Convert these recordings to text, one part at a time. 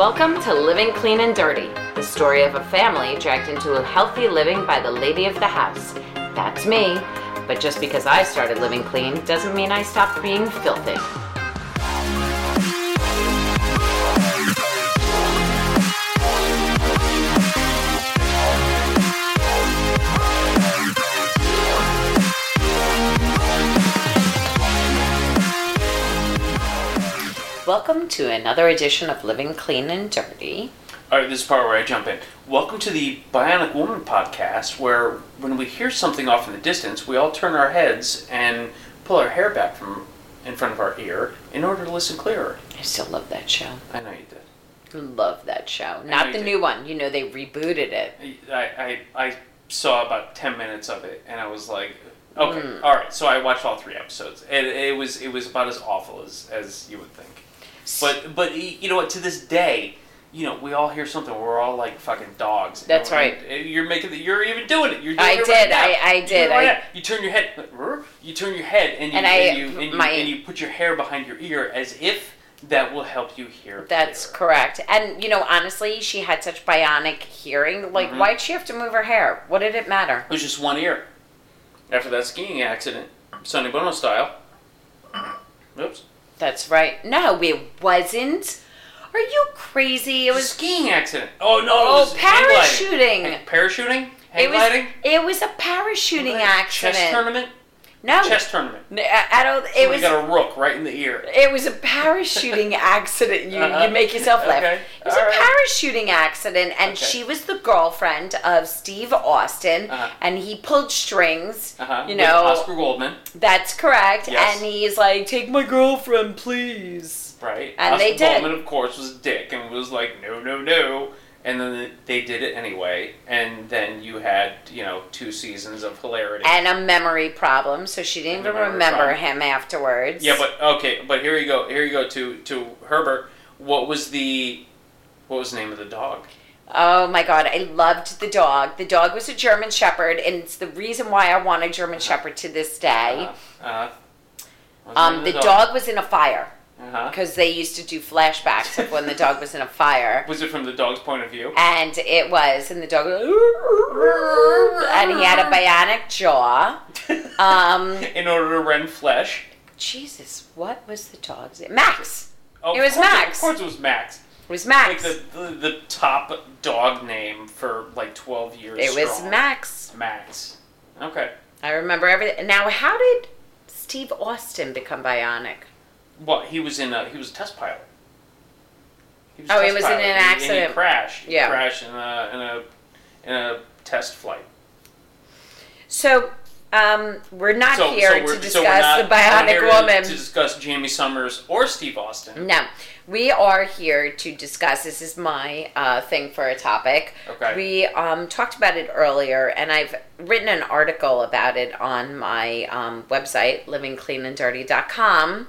Welcome to Living Clean and Dirty, the story of a family dragged into a healthy living by the lady of the house. That's me. But just because I started living clean doesn't mean I stopped being filthy. Welcome to another edition of Living Clean and Dirty. All right, this is part where I jump in. Welcome to the Bionic Woman podcast, where when we hear something off in the distance, we all turn our heads and pull our hair back from in front of our ear in order to listen clearer. I still love that show. I know you did. Love that show. Not the did. new one. You know, they rebooted it. I, I, I saw about 10 minutes of it, and I was like, okay, mm. all right. So I watched all three episodes, and it was it was about as awful as, as you would think. But but you know what? To this day, you know, we all hear something. We're all like fucking dogs. That's You know, right. and You're making the, You're even doing it. You're doing I it right did, now. I- I did, right I-. You turn your head. You turn your head, and you And I- you, and you, and you put your hair behind your ear as if that will help you hear. That's clearer. correct. And, you know, honestly, she had such bionic hearing. Like, Mhm. why'd she have to move her hair? What did it matter? It was just one ear. After that skiing accident, Sonny Bono style. Oops. That's right. No, it wasn't. Are you crazy? It It was a skiing accident. Oh no! Oh, it was parachuting. Hang- parachuting? Hang It was. gliding? It was a parachuting accident. Chess tournament? No, Chess tournament. I I don't. It Somebody was. got a rook right in the ear. It was a parachuting accident. You, Uh-huh. you make yourself laugh. Okay. It was All a right. parachuting accident, and Okay. she was the girlfriend of Steve Austin, Uh-huh. and he pulled strings. Uh-huh. You With know, Oscar Goldman, that's correct. Yes. And he's like, "Take my girlfriend, please." right? And Oscar they did. Goldman, of course, was a dick and was like, no, no, no. And then they did it anyway. And then you had, you know, two seasons of hilarity. And a memory problem, so she didn't even remember problem. him afterwards. Yeah, but okay, but here you go. Here you go to to Herbert. What was the what was the name of the dog? Oh my god, I loved the dog. The dog was a German Shepherd, and it's the reason why I want a German Shepherd to this day. Uh, uh, Um, name the of dog was in a fire. Uh-huh. because they used to do flashbacks of when the dog was in a fire. Was it from the dog's point of view? And it was, and the dog, and he had a bionic jaw. Um, In order to rend flesh. Jesus, what was the dog's name? Max. Oh, It was Max. Of course, it was Max. It was Like Max. the, the the top dog name for like twelve years. It was. Max. Max. Okay. I remember everything. Now, how did Steve Austin become bionic? Well, he was in a he was a test pilot. He Oh, he was in an he- And accident. he crashed. He Yeah. crashed in a in a in a test flight. So, um, we're not so, here so to we're, discuss so not, the we're bionic here to- woman. to discuss Jaime Sommers or Steve Austin. No, we are here to discuss. This is my uh, thing for a topic. Okay. We um, talked about it earlier, and I've written an article about it on my um, website, livingcleananddirty.com,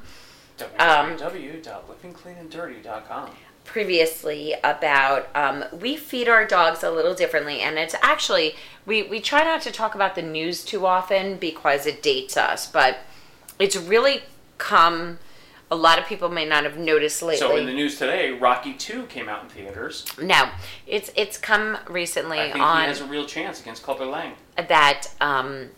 Um, www.livingcleananddirty.com. previously about um, we feed our dogs a little differently. And it's actually, we, we try not to talk about the news too often because it dates us, but it's really come. A lot of people may not have noticed lately. So in the news today, Rocky Two came out in theaters. No, it's it's come recently I think on he has a real chance against Clubber Lang. that um,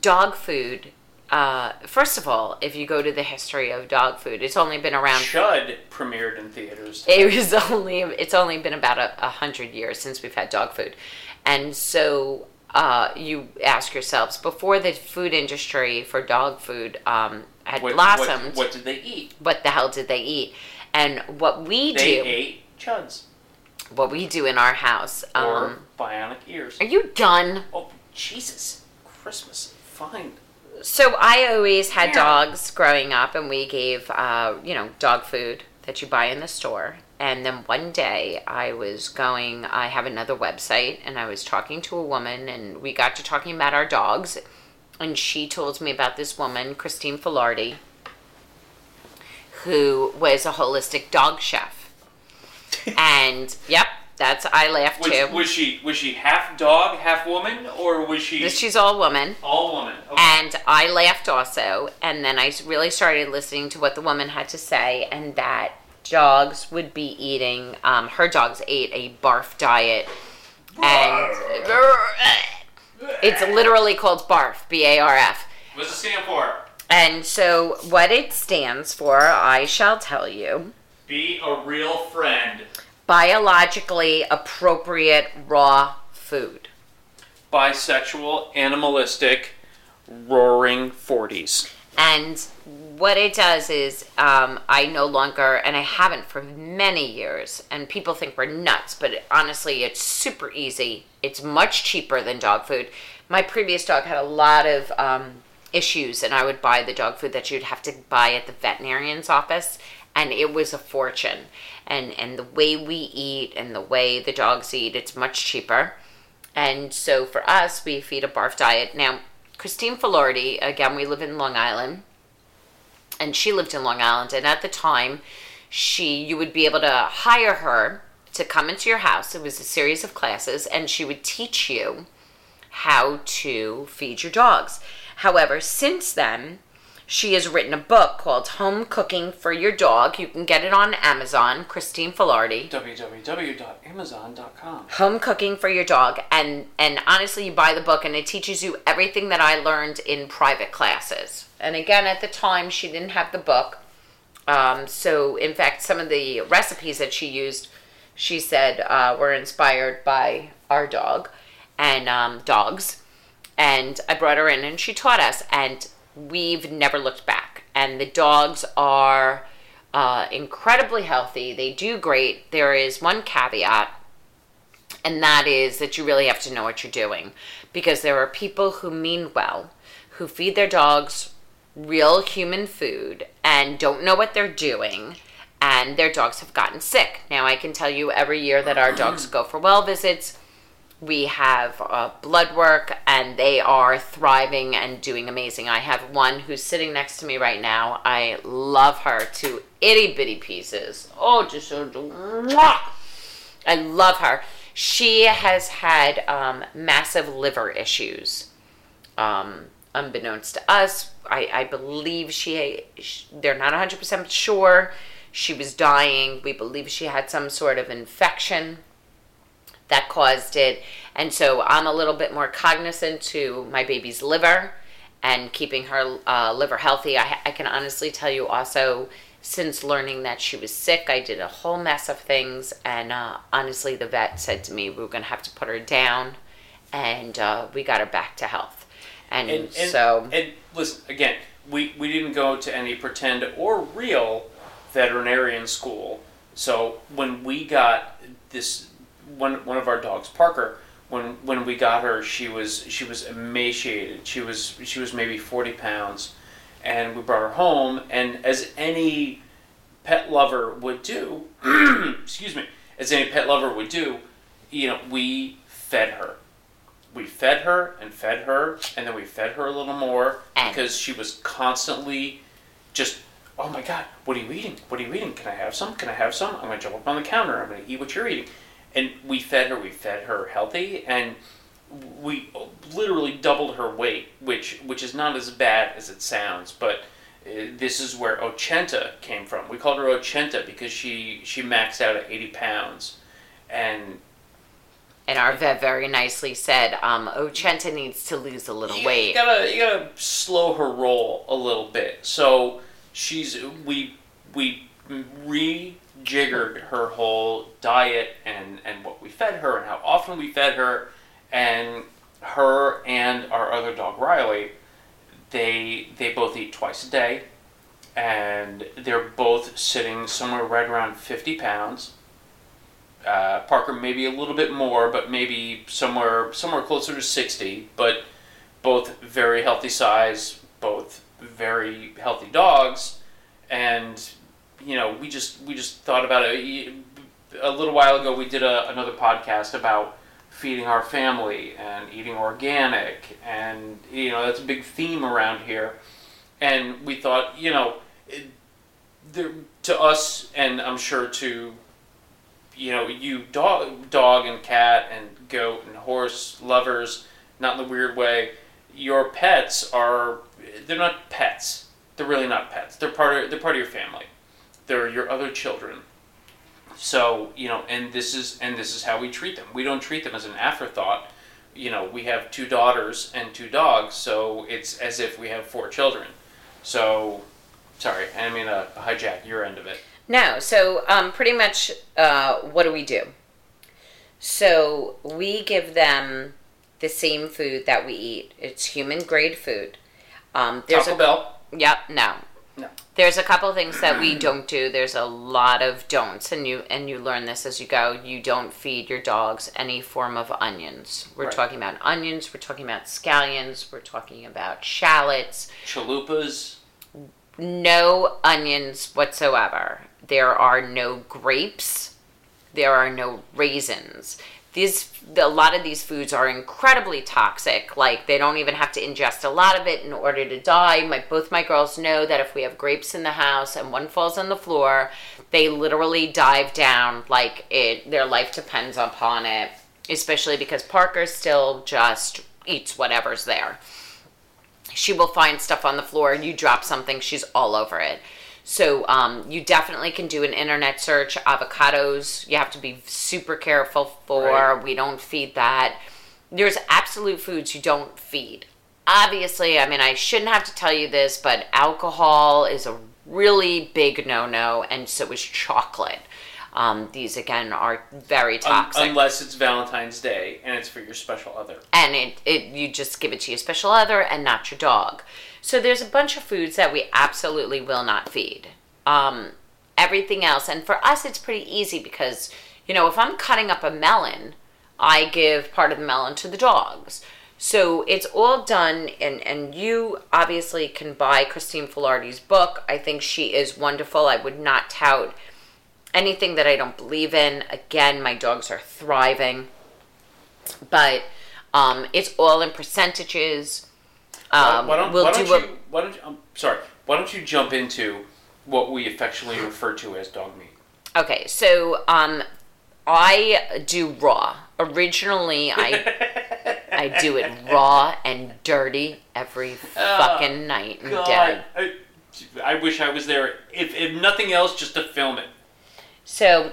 dog food. Uh, first of all, if you go to the history of dog food, it's only been around. Chud premiered in theaters. It was only it's only been about a, a hundred years since we've had dog food, and so uh, you ask yourselves before the food industry for dog food um, had What, blossomed, what, what did they eat? what the hell did they eat? And what we They do, ate chuds what we do in our house. Um, or bionic ears. are you done? Oh Jesus! Christmas, fine. So I always had Yeah. dogs growing up, and we gave, uh, you know, dog food that you buy in the store. And then one day I was going, I have another website, and I was talking to a woman, and we got to talking about our dogs. And she told me about this woman, Christine Filardi, who was a holistic dog chef. and yep, that's, I laughed Was, too. was she was she half dog, half woman, or was she She's all woman. all woman? Okay. And I laughed also. And then I really started listening to what the woman had to say, and that dogs would be eating. Um, her dogs ate a barf diet, and it's literally called barf. B A R F. What's it stand for? And so, what it stands for, I shall tell you. Be a real friend. Biologically appropriate raw food. Bisexual, animalistic, roaring 40s. And what it does is, um, I no longer, and I haven't for many years, and people think we're nuts, but it, honestly, it's super easy. It's much cheaper than dog food. My previous dog had a lot of um, issues, and I would buy the dog food that you'd have to buy at the veterinarian's office, and it was a fortune. And and the way we eat and the way the dogs eat, it's much cheaper. And so for us, we feed a barf diet. Now, Christine Filardi, again, we live in Long Island, and she lived in Long Island, and at the time, she you would be able to hire her to come into your house. It was a series of classes, and she would teach you how to feed your dogs. However, since then, she has written a book called Home Cooking for Your Dog. You can get it on Amazon, Christine Filardi. www.amazon.com. Home Cooking for Your Dog. And and honestly, you buy the book and it teaches you everything that I learned in private classes. And again, at the time, she didn't have the book. Um, so, in fact, some of the recipes that she used, she said, uh, were inspired by our dog and um, dogs and I brought her in and she taught us and we've never looked back. And the dogs are uh, incredibly healthy. They do great. There is one caveat and that is that you really have to know what you're doing. Because there are people who mean well who feed their dogs real human food and don't know what they're doing and their dogs have gotten sick. Now i can tell you every year that our dogs go for well visits we have uh, blood work and they are thriving and doing amazing. I have one who's sitting next to me right now. I love her to itty bitty pieces. Oh, just so. Mwah! I love her. She has had um, massive liver issues. Um, unbeknownst to us, I, I believe she, they're not 100% sure. She was dying. We believe she had some sort of infection that caused it. And so I'm a little bit more cognizant to my baby's liver and keeping her uh, liver healthy. I, I can honestly tell you also, since learning that she was sick, I did a whole mess of things. And uh, honestly, the vet said to me, we were going to have to put her down. And uh, we got her back to health. And, And, and so. and listen again. We we didn't go to any pretend or real veterinarian school. So when we got this one one of our dogs, Parker, when when we got her, she was she was emaciated. She was she was maybe forty pounds, and we brought her home. And as any pet lover would do, excuse me, as any pet lover would do, you know, we fed her. We fed her and fed her, and then we fed her a little more because she was constantly just, oh my god, what are you eating? What are you eating? Can I have some? Can I have some? I'm gonna jump up on the counter. I'm gonna eat what you're eating. And we fed her. We fed her healthy, and we literally doubled her weight, which which is not as bad as it sounds, but. uh, This is where Ochenta came from. We called her Ochenta because she, she maxed out at 80 pounds. And And our vet very nicely said, um, Ochenta needs to lose a little you, weight. You gotta you gotta slow her roll a little bit. So she's we we rejiggered her whole diet and and what we fed her and how often we fed her, and her and our other dog Riley, they they both eat twice a day, and they're both sitting somewhere right around fifty pounds. Uh, Parker maybe a little bit more, but maybe somewhere somewhere closer to sixty. But both very healthy size, both very healthy dogs, and you know we just we just thought about it a little while ago. We did a, another podcast about feeding our family and eating organic, and you know that's a big theme around here. And we thought, you know, it, there, to us, and I'm sure to you know, you dog, dog and cat and goat and horse lovers, not in the weird way. Your pets are they're not pets. They're really not pets. They're part of they're part of your family. They're your other children. So you know, and this is and this is how we treat them. We don't treat them as an afterthought. You know, we have two daughters and two dogs, so it's as if we have four children. So, sorry, I mean to hijack your end of it. No, so um, pretty much, uh, what do we do? So we give them the same food that we eat. It's human grade food. Um, there's Taco a Bell. Yep, no. No. There's a couple things that we don't do. There's a lot of don'ts, and you and you learn this as you go. You don't feed your dogs any form of onions. We're Right. talking about onions. We're talking about scallions. We're talking about shallots. Chalupas. No onions whatsoever. There are no grapes. There are no raisins. These a lot of these foods are incredibly toxic. Like they don't even have to ingest a lot of it in order to die. My both my girls know that if we have grapes in the house and one falls on the floor, they literally dive down like it their life depends upon it. Especially because Parker still just eats whatever's there she will find stuff on the floor you drop something she's all over it so um, you definitely can do an internet search avocados you have to be super careful for Right. we don't feed that there's absolute foods you don't feed obviously i mean i shouldn't have to tell you this but alcohol is a really big no-no and so is chocolate um, these again are very toxic unless it's Valentine's Day and it's for your special other. and it, it you just give it to your special other and not your dog. So there's a bunch of foods that we absolutely will not feed. Um, everything else, and for us, it's pretty easy because you know if I'm cutting up a melon, I give part of the melon to the dogs. So it's all done, and and you obviously can buy Christine Filardi's book. I think she is wonderful. I would not tout anything that I don't believe in. Again, my dogs are thriving but um, it's all in percentages. Um, why don't, we'll why don't do a, you? Why don't you? I'm sorry. Why don't you jump into what we affectionately refer to as dog meat? okay. So um, I do raw. Originally, I I do it raw and dirty every fucking night and day. I, I wish I was there. If, if nothing else, just to film it. So,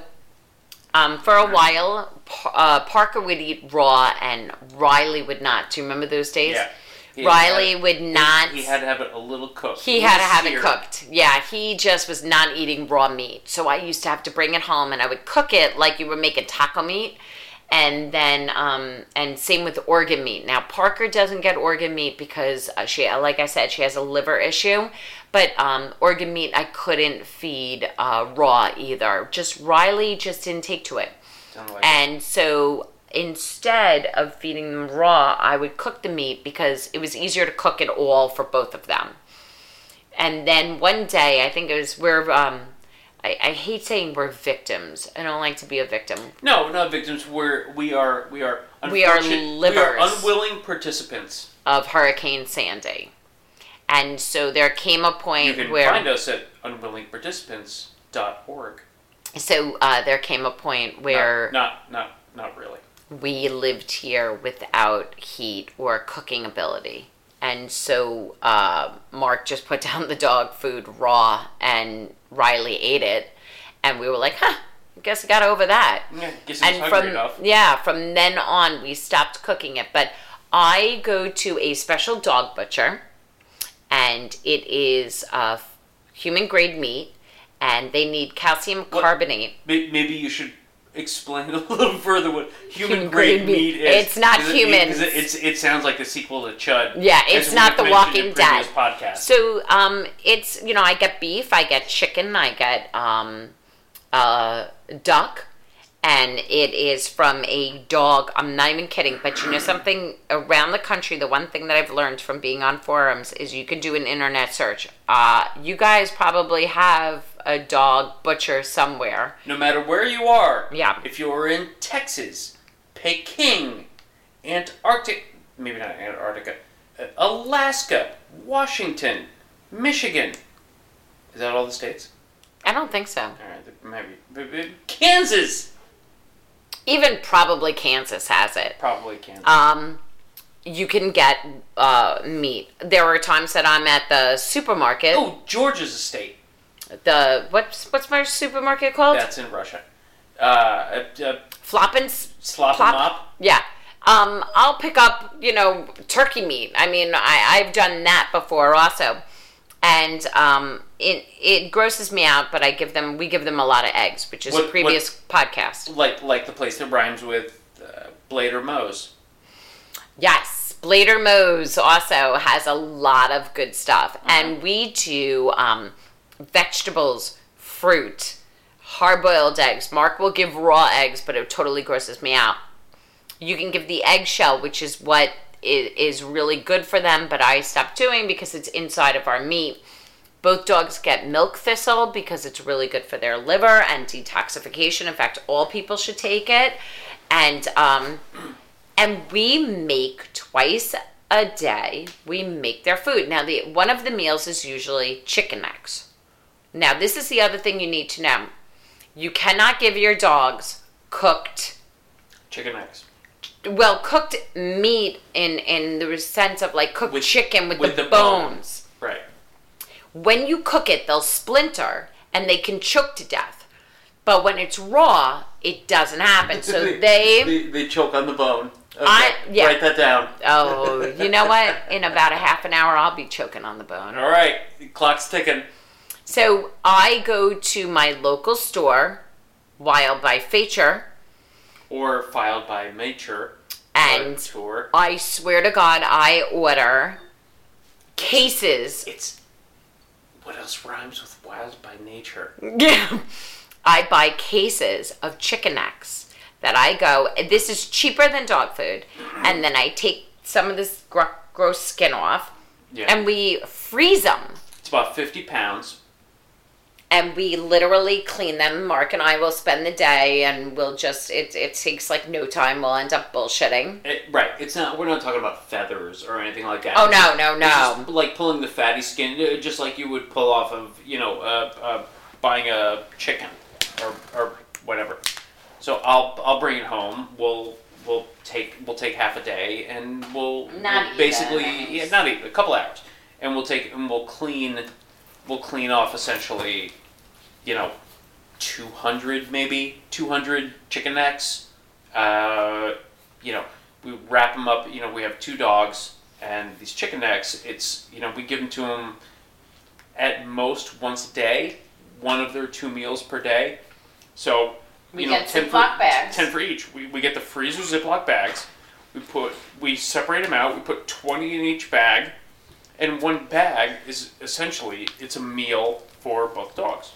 um, for a while, uh, Parker would eat raw and Riley would not. Do you remember those days? Yeah. He Riley would not. He had to have it a little cooked. He had to have it cooked. Yeah, he just was not eating raw meat. So I used to have to bring it home and I would cook it like you were making taco meat. And then, um, and same with organ meat. Now, Parker doesn't get organ meat because uh, she, like I said, she has a liver issue. But um, organ meat, I couldn't feed uh, raw either. Just Riley just didn't take to it. Like it. And so instead of feeding them raw, I would cook the meat because it was easier to cook it all for both of them. And then one day, I think it was we're um, I, I hate saying we're victims. I don't like to be a victim. No, not victims. We're we are we are We are unfortunate- We are unwilling participants. of Hurricane Sandy. And so there came a You point can where find us at unwillingparticipants.org. so uh, there came a point where not not not, not really. We lived here without heat or cooking ability. And so uh, Mark just put down the dog food raw, and Riley ate it. And we were like, huh, I guess I got over that. Yeah, guess he was And from enough. yeah, from then on we stopped cooking it. But I go to a special dog butcher, and it is uh, human grade meat, and they need calcium carbonate. May- Maybe you should explain a little further what human, Human grade grade meat is. It's not 'Cause it- It, it sounds like the sequel to Chud. Yeah, it's not The Walking Dead. Podcasts. So um, it's you know I get beef, I get chicken, I get um, uh, duck, and it is from a dog. I'm not even kidding, but you know something around the country. The one thing that I've learned from being on forums is you can do an internet search. Uh, you guys probably have a dog butcher somewhere. no matter where you are, Yeah. if you're in Texas, Peking, Antarctic, maybe not Antarctica, uh, Alaska, Washington, Michigan. Is that all the states? I don't think so. All right, maybe. Kansas! Even probably Kansas has it. Probably Kansas. um, you can get uh, meat. There are times that I'm at the supermarket. oh, Georgia's a state. The what's what's my supermarket called? That's in Russia. Uh, uh, uh, Floppins. slop Plop- mop. Yeah. Um, I'll pick up, you know, turkey meat. I mean, I, I've done that before also. And um, it, it grosses me out, but I give them, we give them a lot of eggs, which is What- a previous podcast. Like like the place that rhymes with uh, Blade or Moe's. Yes, Blader Moe's also has a lot of good stuff. And we do um, vegetables, fruit, hard boiled eggs. Mark will give raw eggs, but it totally grosses me out. You can give the eggshell, which is what is really good for them, but I stopped doing because it's inside of our meat. Both dogs get milk thistle because it's really good for their liver and detoxification. In fact, all people should take it. And um, and we make twice a day. We make their food. Now, the one of the meals is usually chicken necks. Now, this is the other thing you need to know. You cannot give your dogs cooked Chicken eggs. well cooked meat in in the sense of like cooked With- chicken with, with the, the bones. bone. Right. When you cook it, they'll splinter and they can choke to death. But when it's raw, it doesn't happen. So they, they, they choke on the bone. Okay, I- yeah. Write that down. oh, you know what? In about a half an hour, I'll be choking on the bone. All right. The clock's ticking. So I go to my local store, Wild by Feature, Or filed by Nature. and tour. I swear to God, I order cases It's what else rhymes with wild by nature? Yeah. I buy cases of chicken necks that I go, this is cheaper than dog food. And then I take some of this gro- gross skin off Yeah. and we freeze them. it's about fifty pounds. And we literally clean them. Mark and I will spend the day and we'll just, it, it takes like no time. We'll end up bullshitting. It, right. It's not. We're not talking about feathers or anything like that. Oh, no, no, it's no. like pulling the fatty skin, uh, just like you would pull off of, you know, uh, uh, buying a chicken or, or whatever. So I'll I'll bring it home. We'll we'll take we'll take half a day and we'll, Not we'll basically yeah not even a couple hours and we'll take and we'll clean we'll clean off essentially you know 200 maybe 200 chicken necks. Uh, you know we wrap them up you know we have two dogs and these chicken necks it's you know we give them to them at most once a day one of their two meals per day. So We you know get 10 for, bags. 10 for each. We, we get the freezer ziploc bags. We put we separate them out. We put 20 in each bag. And one bag is essentially it's a meal for both dogs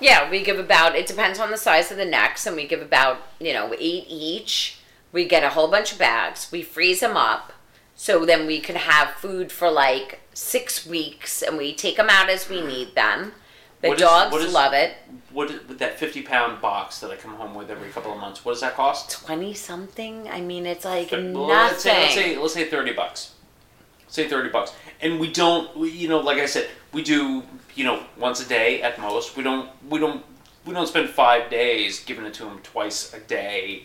Yeah, we give about, it depends on the size of the necks, and we give about, you know, eight each. We get a whole bunch of bags. We freeze them up so then we can have food for like six weeks, and we take them out as we need them. The What dogs what is- love it. what is, with that 50 pound box that i come home with every couple of months what does that cost 20 something? I mean, it's like Well, nothing. let's say, let's say let's say 30 bucks say 30 bucks and we don't we, you know like i said we do you know once a day at most we don't we don't we don't spend five days giving it to them twice a day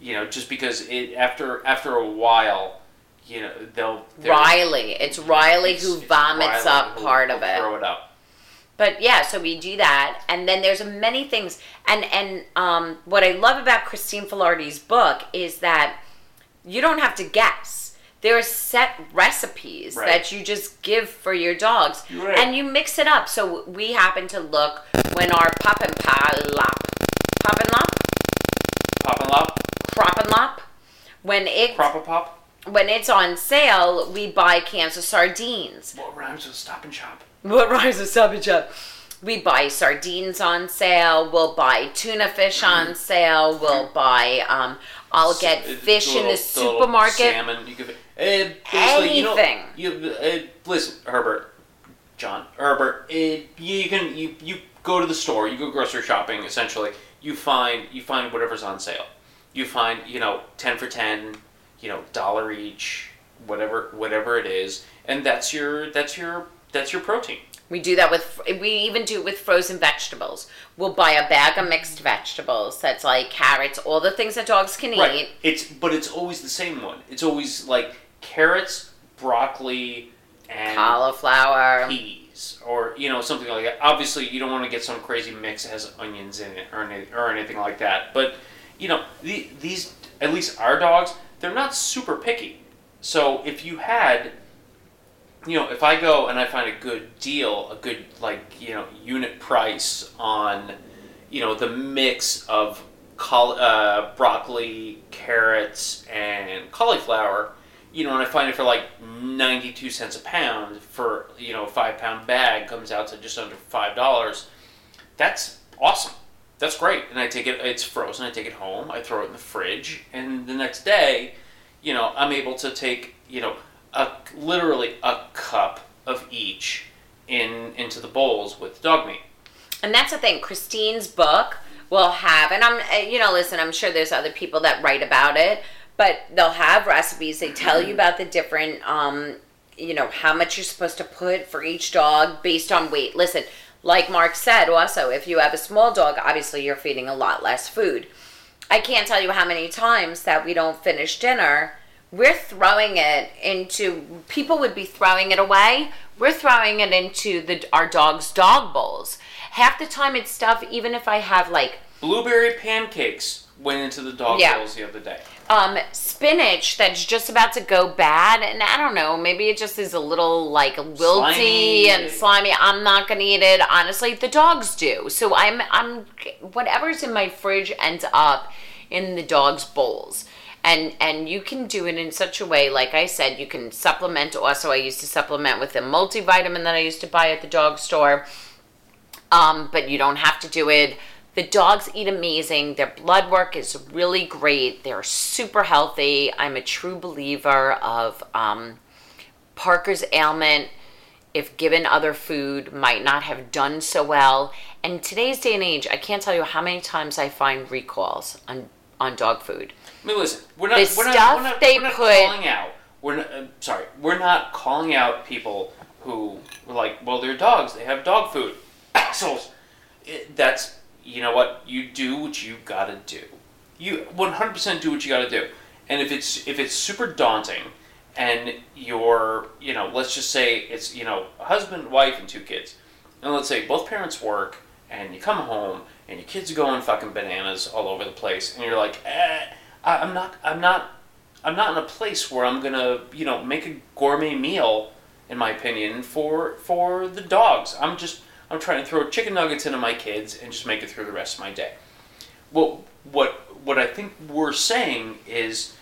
you know just because it after after a while you know they'll Riley. It's Riley it's- who it's vomits Riley up who part of it. throw it up But yeah, so we do that, and then there's many things. And and um, what I love about Christine Filardi's book is that you don't have to guess. There are set recipes Right. that you just give for your dogs, right. and you mix it up. So we happen to look when our pop and lop, pop and lop, pop and lop crop and lop, when it crop a pop when it's on sale, we buy cans of sardines. what rhymes with stop and shop What rhymes with Stop and Shop? We buy sardines on sale. We'll buy tuna fish on sale. We'll buy. Um, I'll get S- fish in the supermarket. Salmon. You could. Uh, basically, you know, Anything. you uh, listen, Herbert, John, Herbert. Uh, you can you you go to the store. You go grocery shopping. Essentially, you find you find whatever's on sale. You find you know ten for ten. You know dollar each. Whatever whatever it is, and that's your that's your that's your protein. We do that with. We even do it with frozen vegetables. We'll buy a bag of mixed vegetables. That's like carrots, all the things that dogs can Right. eat. It's but it's always the same one. It's always like carrots, broccoli, and Cauliflower. peas. or you know something like that. Obviously, you don't want to get some crazy mix that has onions in it or any, or anything like that. But you know, the, these at least our dogs, they're not super picky. So if you had you know, if I go and I find a good deal, a good like you know unit price on, you know, the mix of col- uh, broccoli, carrots, and cauliflower, you know, and I find it for like ninety two cents a pound for you know a five pound bag comes out to just under five dollars. That's awesome. That's great. And I take it. It's frozen. I take it home. I throw it in the fridge, and the next day, you know, I'm able to take you know a literally a cup of each in into the bowls with dog meat. And that's the thing. Christine's book will have, and I'm, uh, you know, listen, I'm sure there's other people that write about it, but they'll have recipes. They tell you about the different, um, you know, how much you're supposed to put for each dog based on weight. Listen, like Mark said, also, if you have a small dog, obviously you're feeding a lot less food. I can't tell you how many times that we don't finish dinner we're throwing it into people would be throwing it away. We're throwing it into the our dog's dog bowls. Half the time it's stuff even if i have like blueberry pancakes went into the dog yeah. bowls the other day. Um, spinach that's just about to go bad and i don't know maybe it just is a little like wilty slimy. and slimy. I'm not gonna eat it honestly. The dogs do. So i'm i'm whatever's in my fridge ends up in the dog's bowls and and you can do it in such a way like i said you can supplement also i used to supplement with a multivitamin that i used to buy at the dog store. Um, but you don't have to do it. The dogs eat amazing. Their blood work is really great. They're super healthy. I'm a true believer of um, parker's ailment if given other food might not have done so well. And today's day and age i can't tell you how many times i find recalls on on dog food I mean, listen, we're not. The we're not, stuff we're not, they we're not put calling out. We're not, uh, sorry. We're not calling out people who were like, well, they're dogs. They have dog food. Assholes. It, that's you know what you do what you gotta do. You 100% do what you gotta do. And if it's if it's super daunting, and you're you know let's just say it's you know a husband, wife, and two kids, and let's say both parents work, and you come home and your kids are going fucking bananas all over the place, and you're like, eh I, am not I'm not I'm not in a place where I'm gonna you know make a gourmet meal in my opinion for for the dogs. I'm just I'm trying to throw chicken nuggets into my kids and just make it through the rest of my day. Well, what what I think we're saying is,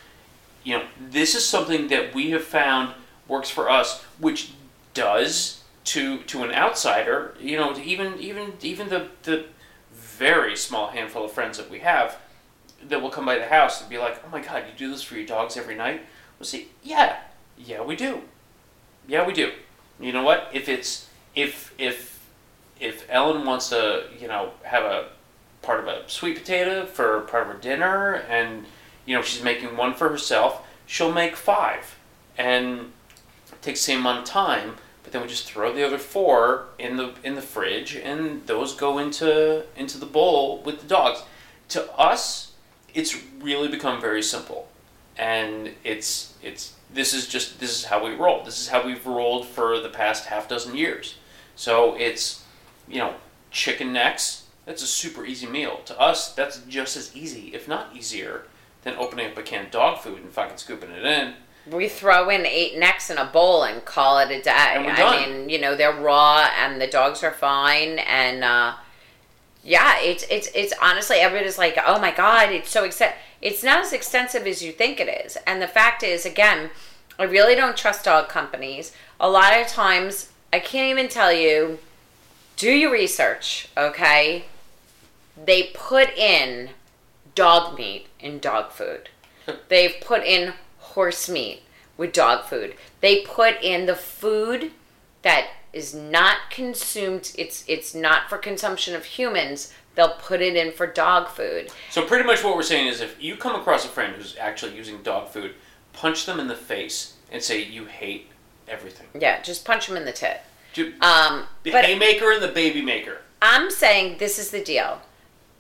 you know, this is something that we have found works for us, which does to to an outsider, you know, even even even the the very small handful of friends that we have that will come by the house and be like, "Oh my God, you do this for your dogs every night?" We'll say, "Yeah, yeah, we do. Yeah, we do. You know what? If it's if if if Ellen wants to, you know, have a part of a sweet potato for part of her dinner, and you know she's making one for herself, she'll make five, and it takes the same amount of time. But then we just throw the other four in the in the fridge, and those go into into the bowl with the dogs. To us, it's really become very simple, and it's it's this is just this is how we roll. This is how we've rolled for the past half dozen years. So it's you know chicken necks. That's a super easy meal to us. That's just as easy, if not easier, than opening up a can of dog food and fucking scooping it in. We throw in eight necks in a bowl and call it a day. I mean, you know, they're raw and the dogs are fine and. Uh, yeah, it's it's it's honestly everybody's like, oh my god, it's so extensive. It's not as extensive as you think it is. And the fact is, again, I really don't trust dog companies. A lot of times, I can't even tell you. Do your research, okay? They put in dog meat in dog food. They've put in horse meat with dog food. They put in the food that is not consumed it's it's not for consumption of humans they'll put it in for dog food. So pretty much what we're saying is if you come across a friend who's actually using dog food punch them in the face and say you hate everything. Yeah just punch them in the tit. Um, the but haymaker and the baby maker. I'm saying this is the deal.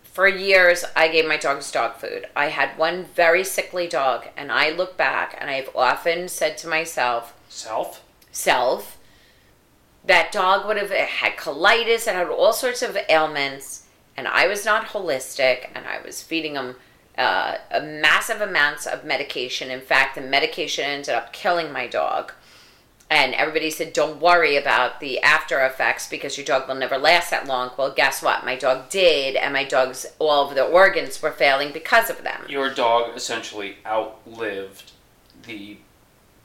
For years i gave my dogs dog food. I had one very sickly dog and i look back and i've often said to myself self? Self that dog would have had colitis and had all sorts of ailments, and I was not holistic, and I was feeding him uh, massive amounts of medication. In fact, the medication ended up killing my dog. And everybody said, don't worry about the after effects because your dog will never last that long. Well, guess what? My dog did, and my dog's all of the organs were failing because of them. Your dog essentially outlived the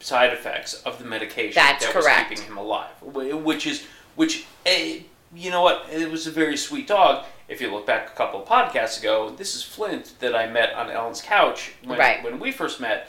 side effects of the medication That's that correct. was keeping him alive. Which is, which, eh, you know what? It was a very sweet dog. If you look back a couple of podcasts ago, this is Flint that I met on Ellen's couch when, Right. when we first met.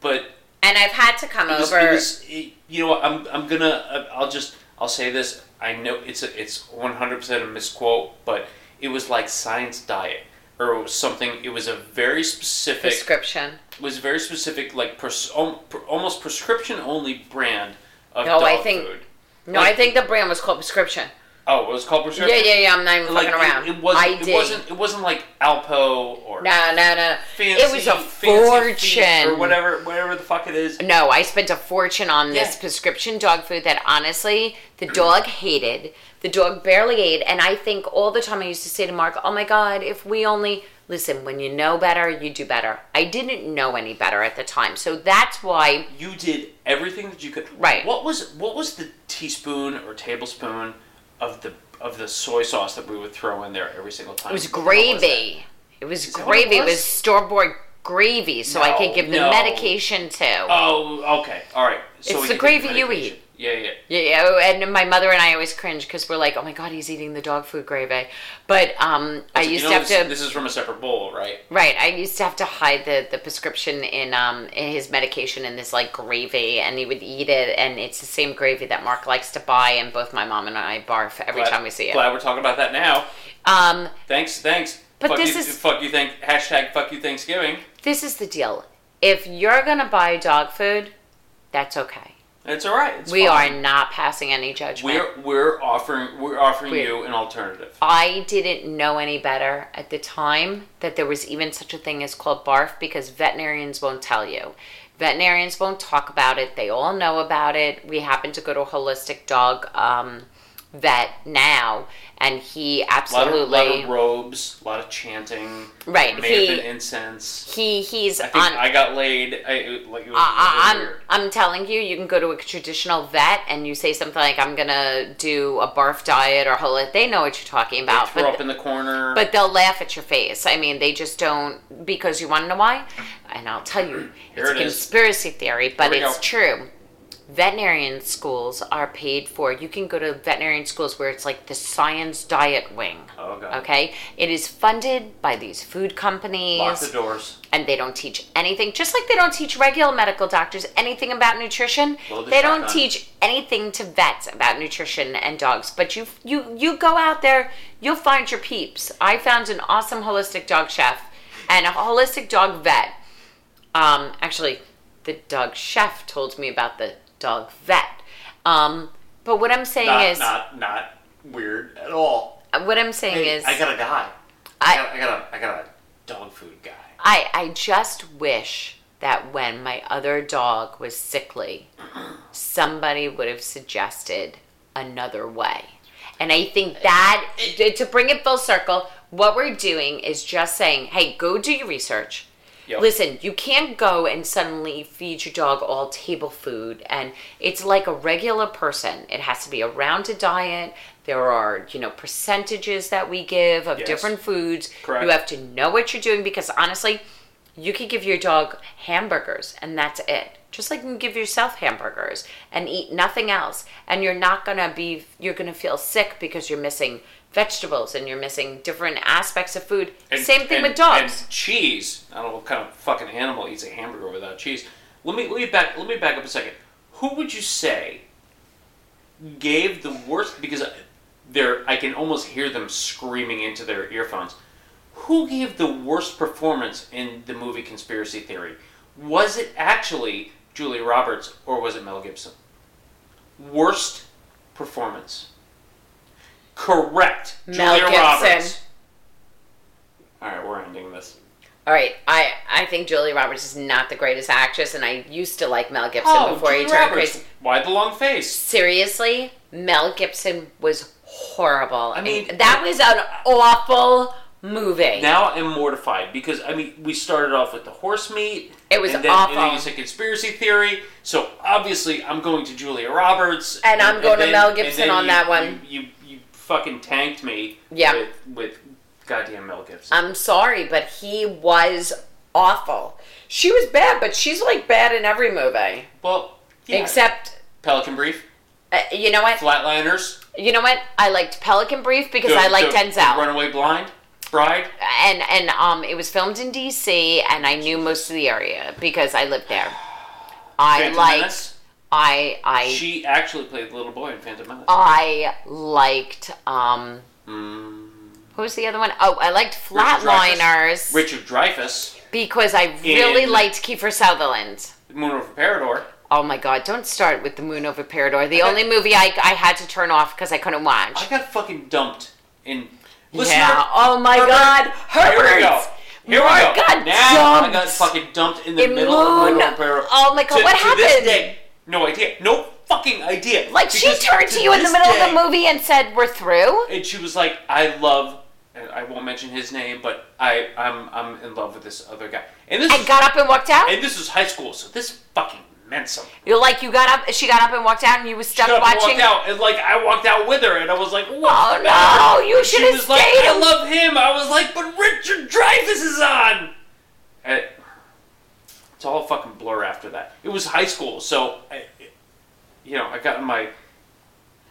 But And I've had to come it was, over. it was it, you know what I'm, I'm gonna I'll just I'll say this I know it's a, it's 100% a misquote but it was like science diet or something it was a very specific prescription. Was very specific like pres, al- pr- almost prescription only brand of No, dog I think- food No, Like- I think the brand was called prescription. oh it was called prescription Yeah, yeah, yeah. I'm not even like fucking around. it, it wasn't I it did. wasn't it wasn't like Alpo or No, no, no. fancy, it was a fortune. or whatever whatever the fuck it is No, I spent a fortune on this prescription dog food that honestly the dog hated. The dog barely ate, and I think all the time I used to say to Mark, "Oh my God, if we only listen. When you know better, you do better." I didn't know any better at the time, so that's why. you did everything that you could. Right. What was what was the teaspoon or tablespoon of the of the soy sauce that we would throw in there every single time? It was hell was gravy. It was Is that what it gravy. It was, was? store bought gravy, so I could No, give the no. medication to. Oh, okay, all right. So It's the gravy you eat. Yeah, yeah. Yeah, yeah, and my mother and I always cringe because we're like, "Oh my god, he's eating the dog food gravy." But um, I used you to have this, to. This is from a separate bowl, right? Right, I used to have to hide the, the prescription in um in his medication in this like gravy, and he would eat it, and it's the same gravy that Mark likes to buy, and both my mom and I barf every Glad- time we see it. Glad we're talking about that now. Um, Thanks, thanks. But fuck this you, is- fuck you. Thank hashtag fuck you Thanksgiving. this is the deal. If you're gonna buy dog food, that's okay. It's all right. It's we fine. are not passing any judgment. We're we're offering we're offering We're- you an alternative. I didn't know any better at the time that there was even such a thing as called barf because veterinarians won't tell you. Veterinarians won't talk about it. They all know about it. We happen to go to a holistic dog um, vet now, and he A lot of, absolutely lot of robes, a lot of chanting. Right, May have he- incense. he he's I think on. I got laid. I, like it was, I, it was I'm. I'm telling you, you can go to a traditional vet and you say something like, "I'm gonna do a barf diet or holistic." They know what you're talking They about, throw but up in the corner. But they'll laugh at your face. I mean, they just don't because you want to know why? And I'll tell you, Here it's it conspiracy theory, but it's go. true. Veterinarian schools are paid for. You can go to veterinarian schools where it's like the science diet wing. oh god. Okay, it is funded by these food companies, Lock the doors. and they don't teach anything. Just like they don't teach regular medical doctors anything about nutrition, they don't teach anything to vets about nutrition and dogs. But you you you go out there, you'll find your peeps. I found an awesome holistic dog chef and a holistic dog vet. Um, actually, the dog chef told me about the dog vet. Um, but what I'm saying Not is, not not weird at all. what I'm saying Hey, is, I got a guy. I I- got, I got a I got a dog food guy. I I just wish that when my other dog was sickly, somebody would have suggested another way. And I think that to- to bring it full circle, what we're doing is just saying, "Hey, go do your research." Yep. Listen, you can't go and suddenly feed your dog all table food and it's like a regular person. It has to be a rounded diet. There are, you know, percentages that we give of Yes. different foods. Correct. You have to know what you're doing because honestly, you could give your dog hamburgers and that's it. Just like you can give yourself hamburgers and eat nothing else. And you're not gonna be you're gonna feel sick because you're missing vegetables and you're missing different aspects of food. Same thing and- with dogs. And cheese. I don't know what kind of fucking animal eats a hamburger without cheese. Let me let me back let me back up a second. Who would you say gave the worst because they're I can almost hear them screaming into their earphones. Who gave the worst performance in the movie Conspiracy Theory? Was it actually Julia Roberts or was it Mel Gibson? Worst performance. Correct. Mel Julia Gibson. Roberts. All right, we're ending this. All right, I I think Julia Roberts is not the greatest actress, and I used to like Mel Gibson Oh, before he turned Roberts. crazy. Why the long face? Seriously, Mel Gibson was horrible. I mean- And that was an awful movie. Now I'm mortified because I mean we started off with the horse meat. It was and then, And then awful. you said conspiracy theory. So obviously I'm going to Julia Roberts. And I'm going to then- Mel and Gibson then on you- that one. You, you you fucking tanked me. Yeah. With, with goddamn Mel Gibson. I'm sorry, but he was awful. She was bad, but she's like bad in every movie, well, yeah. except. Pelican Brief, Uh, you know what? Flatliners. You know what? I liked Pelican Brief because the- I liked the Denzel. Runaway Blind, Bride. and and um it was filmed in DC and I knew most of the area because I lived there. I Phantom liked Menace. I I She actually played the little boy in Phantom Menace. I liked um Mm. who was the other one? Oh, I liked Flatliners Richard Dreyfuss, because I really In- liked Kiefer Sutherland. Moon over Parador. Oh my god, don't start with the moon over Parador. The only movie I, I had to turn off because I couldn't watch. I got fucking dumped in. Yeah. Oh my Herbert, god. Here we go. Herbert. Here we I go. got now I got fucking dumped in the In middle of Moon. Moon over Parador. Oh my God, To- what to happened? No idea. No fucking idea. Like she Because turned to you in the this middle day- of the movie and said, "We're through." and she was like, "I love." and I won't mention his name, but I I'm I'm in love with this other guy. And this was, got up and walked out. and this was high school, so this fucking meant something. You're like you got up. She got up and walked out, and you were stuck She got up and watching. walked out, and like I walked out with her, and I was like, "What?" Oh, the matter?" no, you And should She have was like, stayed. "I love him." I was like, "But Richard Dreyfuss is on." And it's all a fucking blur after that. It was high school, so I, you know, I got in my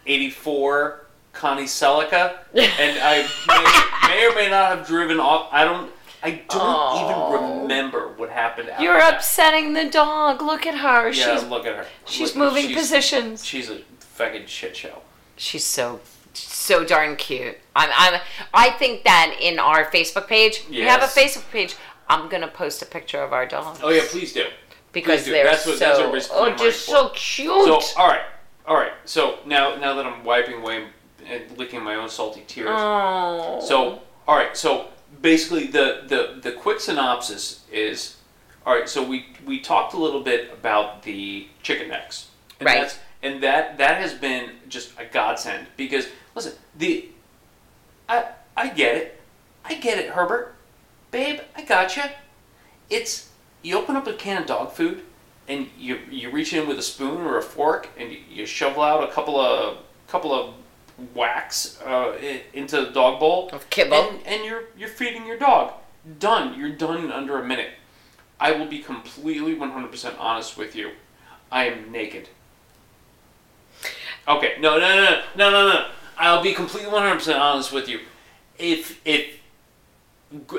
'84 Connie Celica, and I may, may or may not have driven off. I don't. I don't Oh. even remember what happened. After You're that. upsetting the dog. Look at her. Yeah, she's look at her. she's Look- moving she's- positions. She's a fucking shit show. She's so so darn cute. I'm, I'm I think that in our Facebook page, we have a Facebook page. I'm gonna post a picture of our dog Oh yeah, please do. because please do. they're That's what- so that's what oh, spending so cute. So all right, all right. So now now that I'm wiping away and licking my own salty tears. oh. So all right. So basically, the the the quick synopsis is all right. So we we talked a little bit about the chicken necks, and Right. That's, and that that has been just a godsend because listen, the I I get it, I get it, Herbert, babe, I gotcha. It's you open up a can of dog food, and you you reach in with a spoon or a fork, and you, you shovel out a couple of couple of whacks uh, into the dog bowl Of kibble. and, and you're you're feeding your dog. Done. You're done in under a minute. I will be completely 100% honest with you. I am naked. Okay. No, no, no, no, no, no. I'll be completely 100% honest with you. If if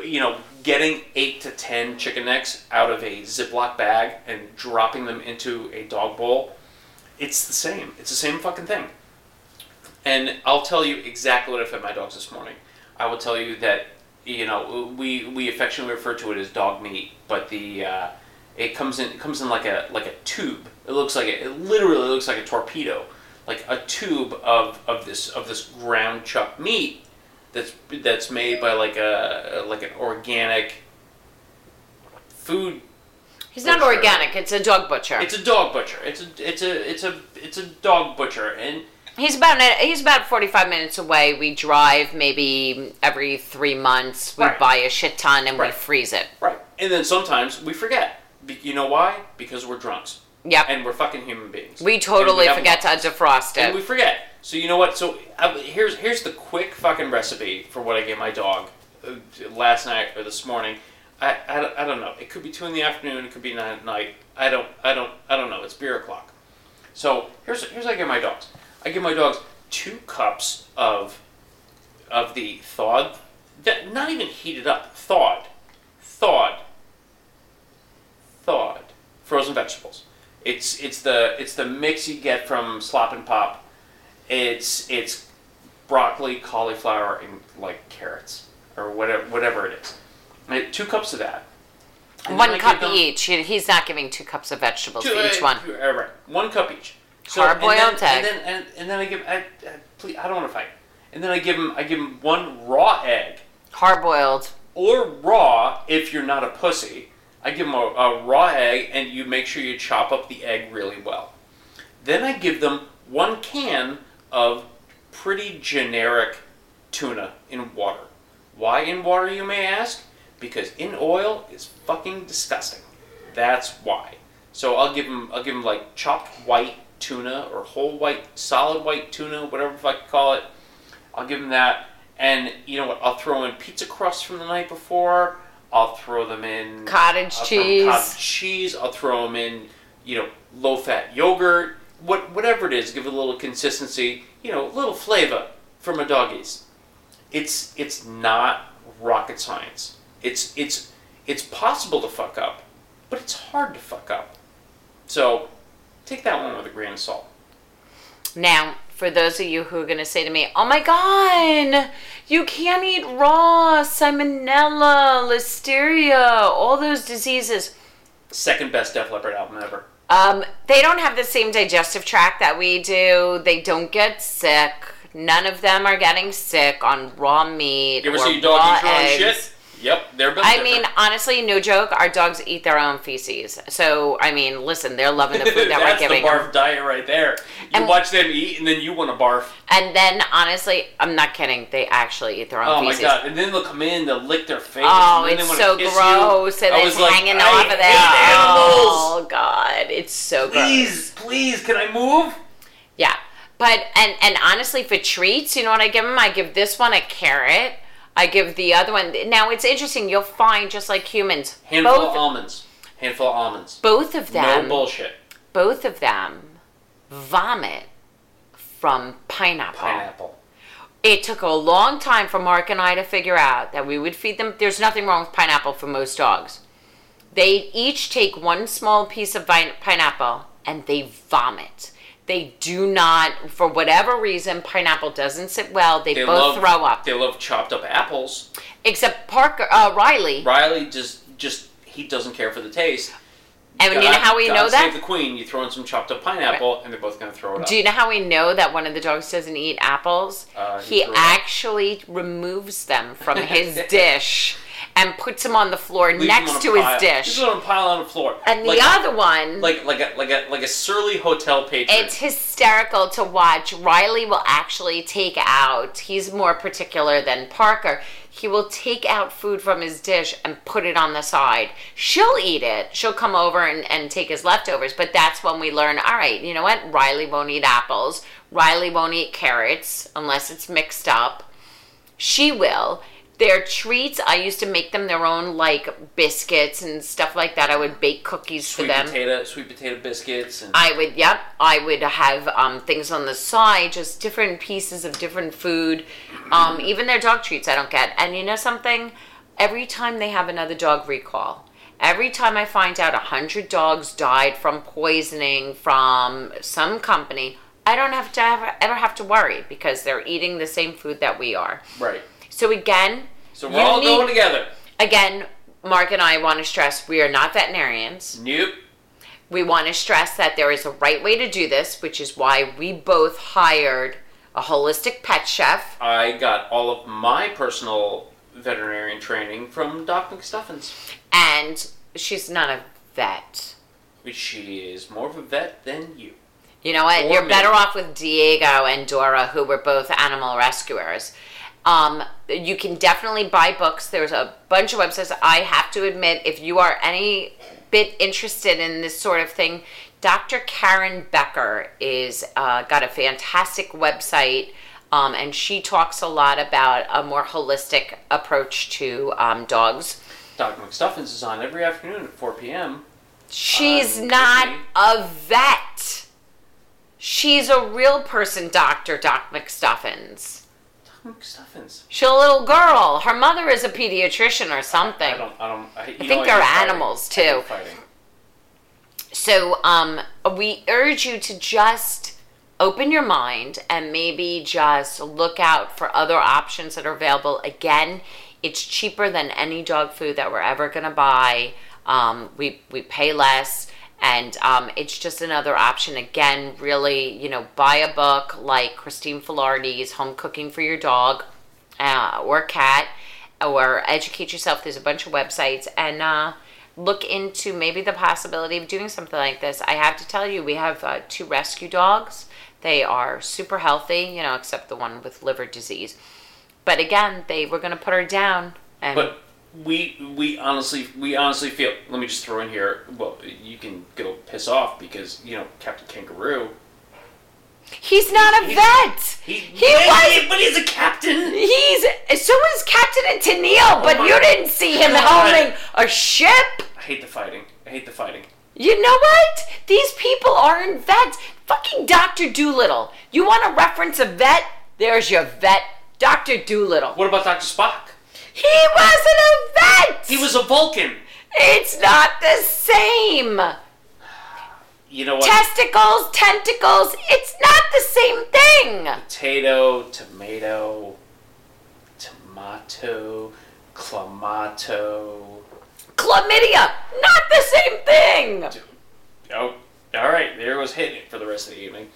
you know, getting eight to ten chicken necks out of a Ziploc bag and dropping them into a dog bowl, it's the same. It's the same fucking thing. And I'll tell you exactly what I fed my dogs this morning. I will tell you that you know we we affectionately refer to it as dog meat, but the uh, it comes in it comes in like a like a tube. It looks like a, it literally looks like a torpedo, like a tube of, of this of this ground chuck meat that's that's made by like a like an organic food. He's not organic. It's a dog butcher. It's a dog butcher. It's a it's a it's a it's a dog butcher and. He's about he's about forty five minutes away. We drive maybe every three months. We Right. buy a shit ton and we freeze it. Right. And then sometimes we forget. You know why? Because we're drunks. Yep. And we're fucking human beings. we totally have forget to defrost And we forget. So you know what? So uh, here's here's the quick fucking recipe for what I gave my dog uh, last night or this morning. I, I, don't- I don't know. It could be two in the afternoon. It could be nine at night. I don't I don't I don't know. It's beer o'clock. So here's here's what I give my dogs. I give my dogs two cups of of the thawed, not even heated up, thawed, thawed, thawed frozen vegetables. It's it's the it's the mix you get from Slop and Pop. It's it's broccoli, cauliflower, and like carrots or whatever whatever it is. And two cups of that. And One cup each. He's not giving two cups of vegetables Two, for each uh, one. two- uh, right, one cup each. Hard-boiled and then, egg. And then, and, and then I give, I, I, please, I don't want to fight. And then I give him, I give him one raw egg. Hard boiled. or raw if you're not a pussy. I give them a, a raw egg, and you make sure you chop up the egg really well. Then I give them one can of pretty generic tuna in water. Why in water, you may ask? Because in oil is fucking disgusting. That's why. So I'll give them, I'll give them like chopped white tuna or whole white, solid white tuna, whatever if I could call it. I'll give them that, and you know what? I'll throw in pizza crust from the night before. I'll throw them in Cottage I'll cheese. cottage cheese. I'll throw them in, you know, low fat yogurt. What whatever it is, give it a little consistency. You know, a little flavor from a doggies. It's it's not rocket science. It's it's it's possible to fuck up, but it's hard to fuck up. So take that one with a grain of salt. Now, for those of you who are going to say to me, oh my God, you can't eat raw, salmonella, listeria, all those diseases. Second best Def Leppard album ever. Um, they don't have the same digestive tract that we do. They don't get sick. None of them are getting sick on raw meat You ever or see raw eggs. shit? Yep, they're I different. mean, honestly, no joke. Our dogs eat their own feces. So, I mean, listen, they're loving the food that we're giving. That's the them. barf diet right there. You And- watch them eat, and then you want to barf. And then, honestly, I'm not kidding. They actually eat their own Oh my god! And then they'll come in, they'll lick their face. Oh, and then they it's so gross, You. and it's like, hanging off of animals. Oh God, it's so gross. Please, please, can I move? Yeah, but and and honestly, for treats, you know what I give them? I give this one a carrot. I give the other one. Now it's interesting. You'll find just like humans, Handful both of almonds. Handful of almonds. both of them. No bullshit. both of them vomit from pineapple. Pineapple. It took a long time for Mark and I to figure out that we would feed them. There's nothing wrong with pineapple for most dogs. They each take one small piece of vine- pineapple and they vomit. They do not, for whatever reason, pineapple doesn't sit well. They, They both love, throw up. They love chopped up apples. Except Parker, uh, Riley. Riley just, just he doesn't care for the taste. And you know how we God know Save that? the queen. You throw in some chopped up pineapple, and they're both gonna throw it up. Do you know how we know that one of the dogs doesn't eat apples? Uh, he he actually removes them from his dish and puts them on the floor Leaves next to his dish. Them on a pile on the floor. And the other one, like like a like a like a surly hotel patron. it's hysterical to watch. Riley will actually take out, he's more particular than Parker. He will take out food from his dish and put it on the side. She'll eat it. She'll come over and, and take his leftovers. But that's when we learn all right, you know what? Riley won't eat apples. Riley won't eat carrots unless it's mixed up. She will. Their treats, I used to make them their own like biscuits and stuff like that. I would bake cookies sweet for them. potato sweet potato biscuits and I would, yep, I would have um, things on the side, just different pieces of different food. Um, even their dog treats, I don't get. And you know something? Every time they have another dog recall, every time I find out a hundred dogs died from poisoning from some company, I don't have to ever, ever have to worry because they're eating the same food that we are. right. So again, So we're all need- going together. Again, Mark and I want to stress we are not veterinarians. Nope. We want to stress that there is a right way to do this, which is why we both hired a holistic pet chef. I got all of my personal veterinarian training from Doc McStuffins. And she's not a vet. Which she is more of a vet than you. You know what? Or You're me. better off with Diego and Dora, who were both animal rescuers. Um, you can definitely buy books. There's a bunch of websites. I have to admit, if you are any bit interested in this sort of thing, Dr. Karen Becker is uh, got a fantastic website, um, and she talks a lot about a more holistic approach to um, dogs. Doc McStuffins is on every afternoon at 4 p.m. She's Um, not Disney. a vet. She's a real person, Doctor Doc McStuffins. McStuffins. She's a little girl. Her mother is a pediatrician or something. I don't. I don't. I, you think they're hate fighting. animals, too. So, um, we urge you to just open your mind and maybe just look out for other options that are available. Again, it's cheaper than any dog food that we're ever going to buy. Um, we we pay less, and um, it's just another option. Again, really, you know, buy a book like Christine Filardi's "Home Cooking for Your Dog" uh, or Cat, or educate yourself. There's a bunch of websites and uh, look into maybe the possibility of doing something like this. I have to tell you, we have uh, two rescue dogs. They are super healthy, you know, except the one with liver disease. But again, they were going to put her down. And But we we honestly we honestly feel. Let me just throw in here. Well, you can go piss off because you know Captain Kangaroo. he's not a He's- vet. He, He but, was- but he's a captain. He's so is Captain and Tennille, oh but my you didn't see him God. helming a ship. I hate the fighting. I hate the fighting. You know what? These people aren't vets. Fucking Doctor Dolittle. You want to reference a vet? There's your vet, Doctor Dolittle. What about Doctor Spock? He wasn't a vet. He was a Vulcan. It's not the same. You know what? Testicles, tentacles. It's not the same thing. Potato, tomato, tomato, clamato. Chlamydia. Not the same thing. Oh, all right. There was hitting it for the rest of the evening.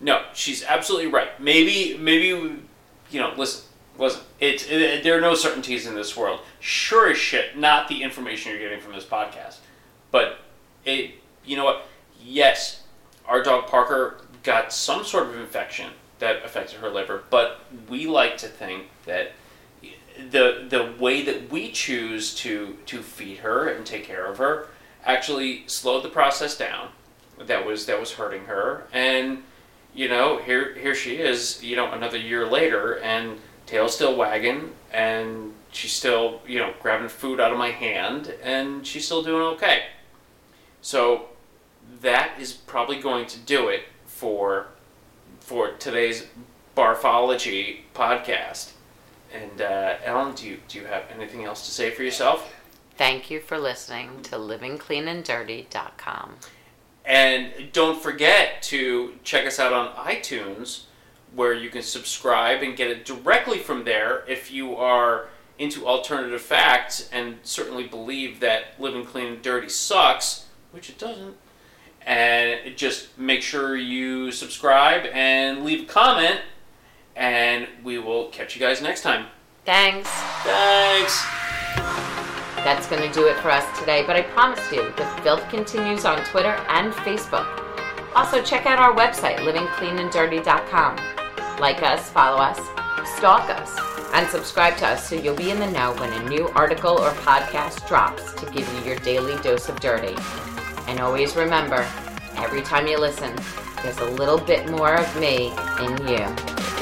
No, she's absolutely right. Maybe, maybe, you know, listen, listen. It's it, there are no certainties in this world. Sure as shit, not the information you're getting from this podcast, but it. You know what? Yes, our dog Parker got some sort of infection that affected her liver, but we like to think that the the way that we choose to to feed her and take care of her actually slowed the process down that was that was hurting her and you know here here she is you know another year later and tail's still wagging and she's still you know grabbing food out of my hand and she's still doing okay so that is probably going to do it for for today's barfology podcast and uh, Ellen, do you do you have anything else to say for yourself? Thank you for listening to livingcleananddirty.com. And don't forget to check us out on iTunes, where you can subscribe and get it directly from there if you are into alternative facts and certainly believe that living clean and dirty sucks, which it doesn't. And just make sure you subscribe and leave a comment, and we will catch you guys next time. Thanks. Thanks. That's going to do it for us today, but I promise you, the filth continues on Twitter and Facebook. Also, check out our website, livingcleananddirty.com. Like us, follow us, stalk us, and subscribe to us so you'll be in the know when a new article or podcast drops to give you your daily dose of dirty. And always remember, every time you listen, there's a little bit more of me in you.